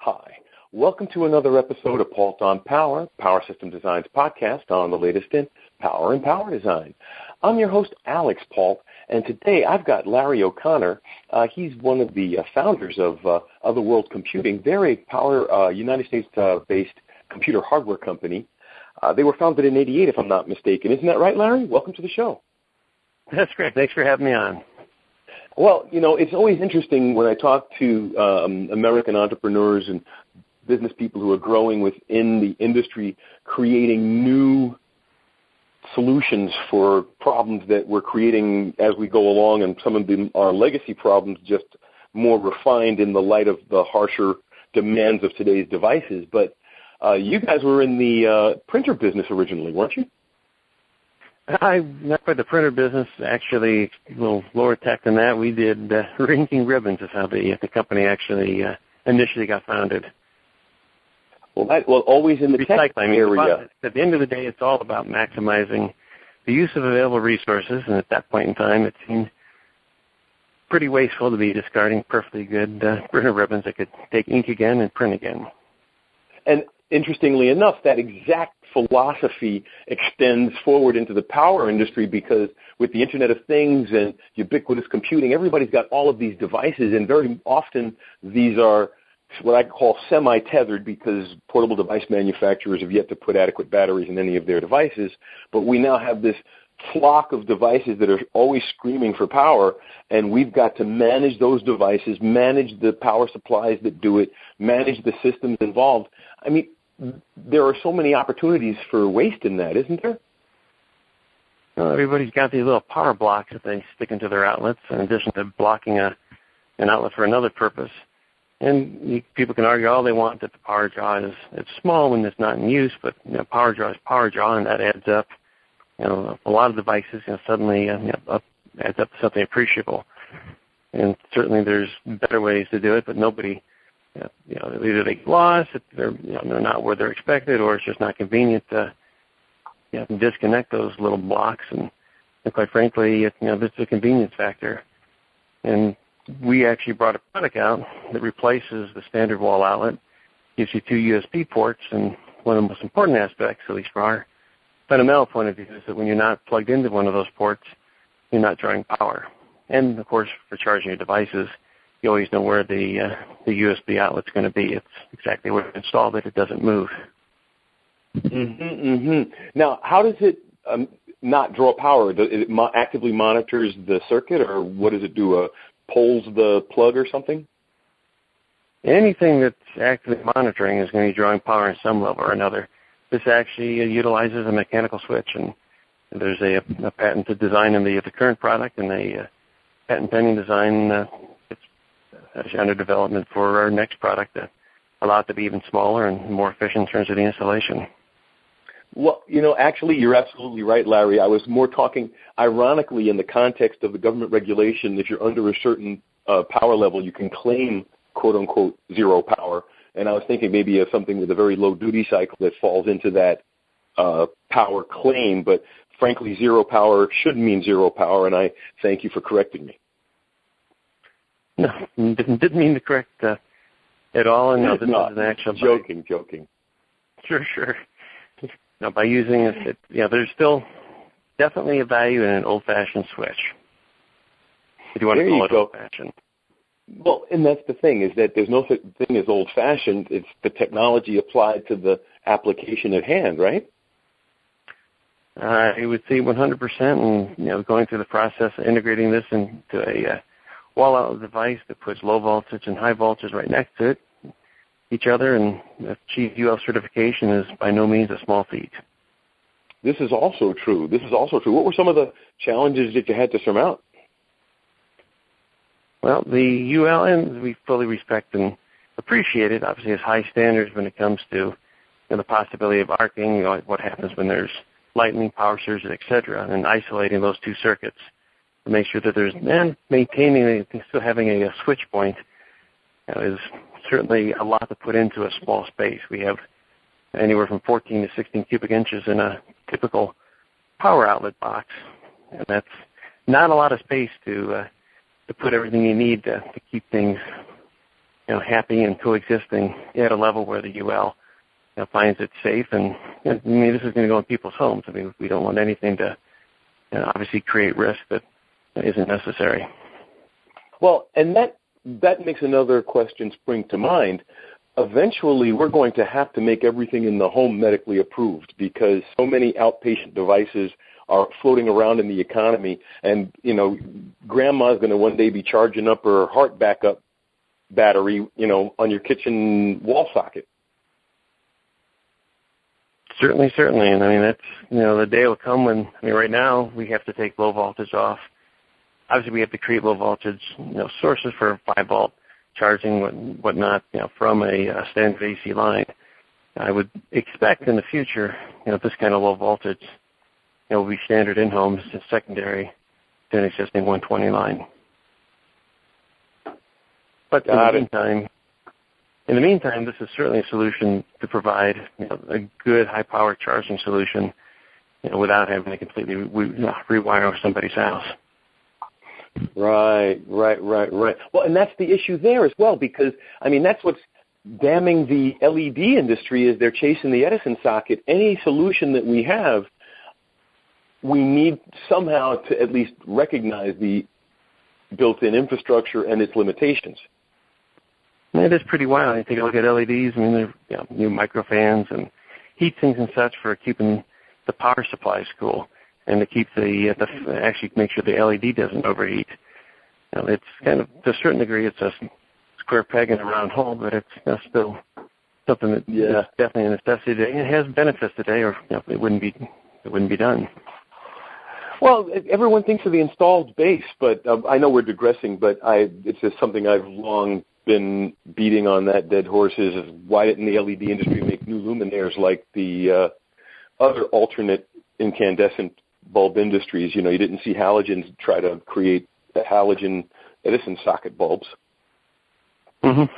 Hi. Welcome to another episode of Pault on Power, Power System Design's podcast on the latest in power and power design. I'm your host, Alex Pault, and today I've got Larry O'Connor. Uh, he's one of the uh, founders of uh, Other World Computing. They're a power, uh, United States-based uh, computer hardware company. Uh, they were founded in 88, if I'm not mistaken. Isn't that right, Larry? Welcome to the show. That's great. Thanks for having me on. Well, you know, it's always interesting when I talk to um, American entrepreneurs and business people who are growing within the industry, creating new solutions for problems that we're creating as we go along, and some of them are legacy problems, just more refined in the light of the harsher demands of today's devices. But uh, you guys were in the uh, printer business originally, weren't you? I not quite the printer business. Actually, a little lower tech than that. We did uh, re-inking ribbons. Is how the the company actually uh, initially got founded. Well, that, well, always in the recycling tech area. At the end of the day, it's all about maximizing the use of available resources, and at that point in time, it seemed pretty wasteful to be discarding perfectly good uh, printer ribbons that could take ink again and print again. And interestingly enough, that exact philosophy extends forward into the power industry because with the Internet of Things and ubiquitous computing, everybody's got all of these devices, and very often these are what I call semi-tethered because portable device manufacturers have yet to put adequate batteries in any of their devices. But we now have this flock of devices that are always screaming for power, and we've got to manage those devices, manage the power supplies that do it, manage the systems involved. I mean, there are so many opportunities for waste in that, isn't there? Well, everybody's got these little power blocks that they stick into their outlets in addition to blocking a, an outlet for another purpose. And you, people can argue all they want that the power draw is it's small when it's not in use, but you know, power draw is power draw, and that adds up. You know, a lot of devices you know, suddenly uh, you know, up, adds up to something appreciable. And certainly there's better ways to do it, but nobody, you know, either they lost, they're you know, they're not where they're expected, or it's just not convenient to you know, disconnect those little blocks. And, and quite frankly, it, you know, this is a convenience factor. And we actually brought a product out that replaces the standard wall outlet, gives you two USB ports, and one of the most important aspects, at least from our fundamental point of view, is that when you're not plugged into one of those ports, you're not drawing power. And of course, for charging your devices, you always know where the uh, the USB outlet's going to be. It's exactly where it's installed it. It doesn't move. Mm-hmm, mm-hmm. Now, how does it um, not draw power? Does it mo- actively monitors the circuit, or what does it do? Uh, pulls the plug or something? Anything that's actively monitoring is going to be drawing power in some level or another. This actually utilizes a mechanical switch, and there's a, a patented design in the, the current product and a uh, patent pending design uh, under development for our next product that allow it to be even smaller and more efficient in terms of the installation. Well, you know, actually, you're absolutely right, Larry. I was more talking ironically in the context of the government regulation. If you're under a certain uh, power level, you can claim "quote unquote" zero power. And I was thinking maybe of something with a very low duty cycle that falls into that uh, power claim. But frankly, zero power should mean zero power, and I thank you for correcting me. No, didn't didn't mean to correct uh, at all. And no, this is an actual joking, joking. Sure, sure. Now, by using it, it you know, there's still definitely a value in an old-fashioned switch. If you want there to call it go. old-fashioned. Well, and that's the thing is that there's no such thing as old-fashioned. It's the technology applied to the application at hand, right? Uh, I would say 100%, and you know, going through the process of integrating this into a uh, wall-out device that puts low voltage and high voltage right next to it, each other and achieve UL certification is by no means a small feat. This is also true. This is also true. What were some of the challenges that you had to surmount? Well, the UL, and we fully respect and appreciate it, obviously has high standards when it comes to you know, the possibility of arcing, you know, what happens when there's lightning, power surges, etc., and isolating those two circuits to make sure that there's, and maintaining, still having a, a switch point you know, is certainly a lot to put into a small space. We have anywhere from 14 to 16 cubic inches in a typical power outlet box, and that's not a lot of space to uh, to put everything you need to, to keep things you know, happy and coexisting at a level where the UL you know, finds it safe. And you know, I mean, this is going to go in people's homes. I mean, we don't want anything to you know, obviously create risk that isn't necessary. Well, and that that makes another question spring to mind. Eventually, we're going to have to make everything in the home medically approved because so many outpatient devices are floating around in the economy, and you know, grandma's going to one day be charging up her heart backup battery, you know, on your kitchen wall socket. Certainly, certainly, and I mean that's you know the day will come when I mean right now we have to take low voltage off. Obviously, we have to create low voltage you know sources for five volt charging what whatnot you know from a, uh, a standard AC line. I would expect in the future you know this kind of low voltage you know will be standard in homes and secondary to an existing 120 line. But Got in the meantime, in the meantime, this is certainly a solution to provide you know, a good high power charging solution you know, without having to completely re- rewire somebody's house. Right, right, right, right. Well, and that's the issue there as well because I mean that's what's damning the LED industry is they're chasing the Edison socket. Any solution that we have, we need somehow to at least recognize the built-in infrastructure and its limitations. It is pretty wild. You take a look at LEDs. I mean, they're you know, new micro fans and heat sinks and such for keeping the power supplies cool and to keep the, uh, the actually make sure the LED doesn't overheat. You know, it's kind of to a certain degree it's a square peg in a round hole, but it's you know, still something that yeah. is definitely a necessity today. It has benefits today, or you know, it wouldn't be it wouldn't be done. Well, everyone thinks of the installed base, but uh, I know we're digressing. But I, it's just something I've long been beating on that dead horse is why didn't the LED industry make new luminaires like the uh, other alternate incandescent bulb industries? You know, you didn't see halogens try to create the halogen Edison socket bulbs. Mm-hmm.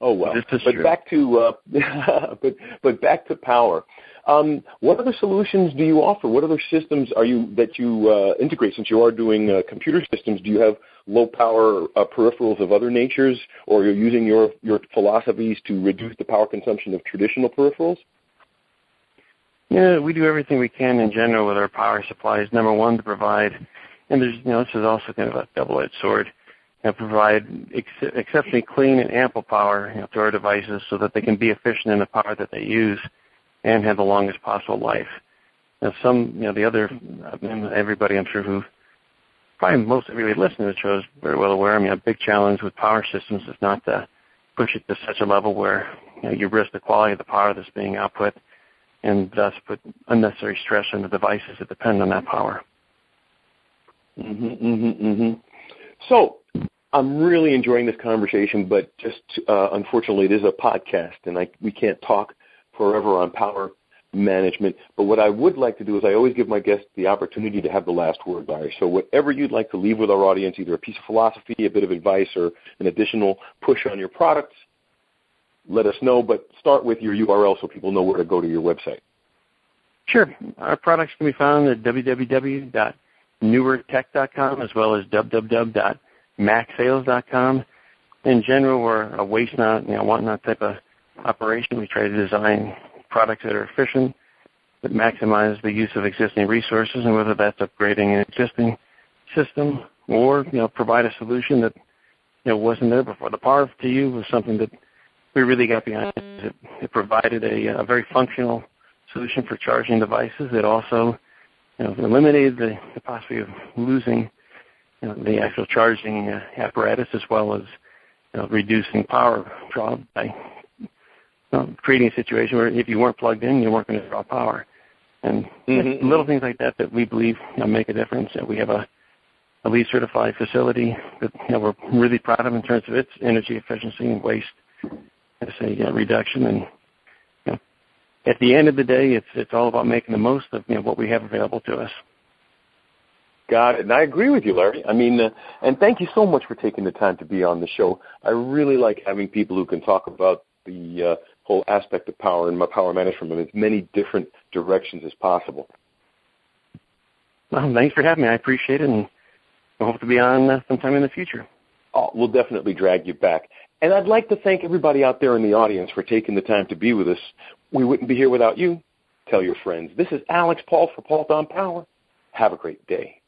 Oh well. but true. back to uh, but but back to power. Um, what other solutions do you offer? What other systems are you that you uh, integrate? Since you are doing uh, computer systems, do you have low power uh, peripherals of other natures, or you're using your your philosophies to reduce the power consumption of traditional peripherals? Yeah, we do everything we can in general with our power supplies. Number one, to provide, and there's you know this is also kind of a double-edged sword. You know, provide ex- exceptionally clean and ample power you know, to our devices so that they can be efficient in the power that they use and have the longest possible life. Now, some, you know, the other, everybody I'm sure who, probably most everybody listening to the show is very well aware. I mean, a big challenge with power systems is not to push it to such a level where you, know, you risk the quality of the power that's being output and thus put unnecessary stress on the devices that depend on that power. Mm-hmm, mm-hmm, mm-hmm. So, I'm really enjoying this conversation, but just uh, unfortunately, it is a podcast, and I, we can't talk forever on power management. But what I would like to do is I always give my guests the opportunity to have the last word, Larry. So whatever you'd like to leave with our audience, either a piece of philosophy, a bit of advice, or an additional push on your products, let us know. But start with your URL so people know where to go to your website. Sure. Our products can be found at www.newertech.com as well as www.macsales.com. In general, we're a waste not, you know, want not type of operation. We try to design products that are efficient, that maximize the use of existing resources, and whether that's upgrading an existing system or you know provide a solution that you know wasn't there before. The power to you was something that we really got behind. It, it provided a, a very functional solution for charging devices. It also you know, eliminated the, the possibility of losing you know, the actual charging uh, apparatus as well as you know, reducing power draw by creating a situation where if you weren't plugged in, you weren't going to draw power. And mm-hmm. little things like that that we believe you know, make a difference. And we have a, a LEED certified facility that you know, we're really proud of in terms of its energy efficiency and waste a uh, reduction. And you know, at the end of the day, it's it's all about making the most of you know, what we have available to us. Got it. And I agree with you, Larry. I mean, uh, and thank you so much for taking the time to be on the show. I really like having people who can talk about the uh, whole aspect of power and my power management in as many different directions as possible. Well, thanks for having me. I appreciate it, and I hope to be on uh, sometime in the future. Oh, we'll definitely drag you back. And I'd like to thank everybody out there in the audience for taking the time to be with us. We wouldn't be here without you. Tell your friends. This is Alex Paul for Paul Don Power. Have a great day.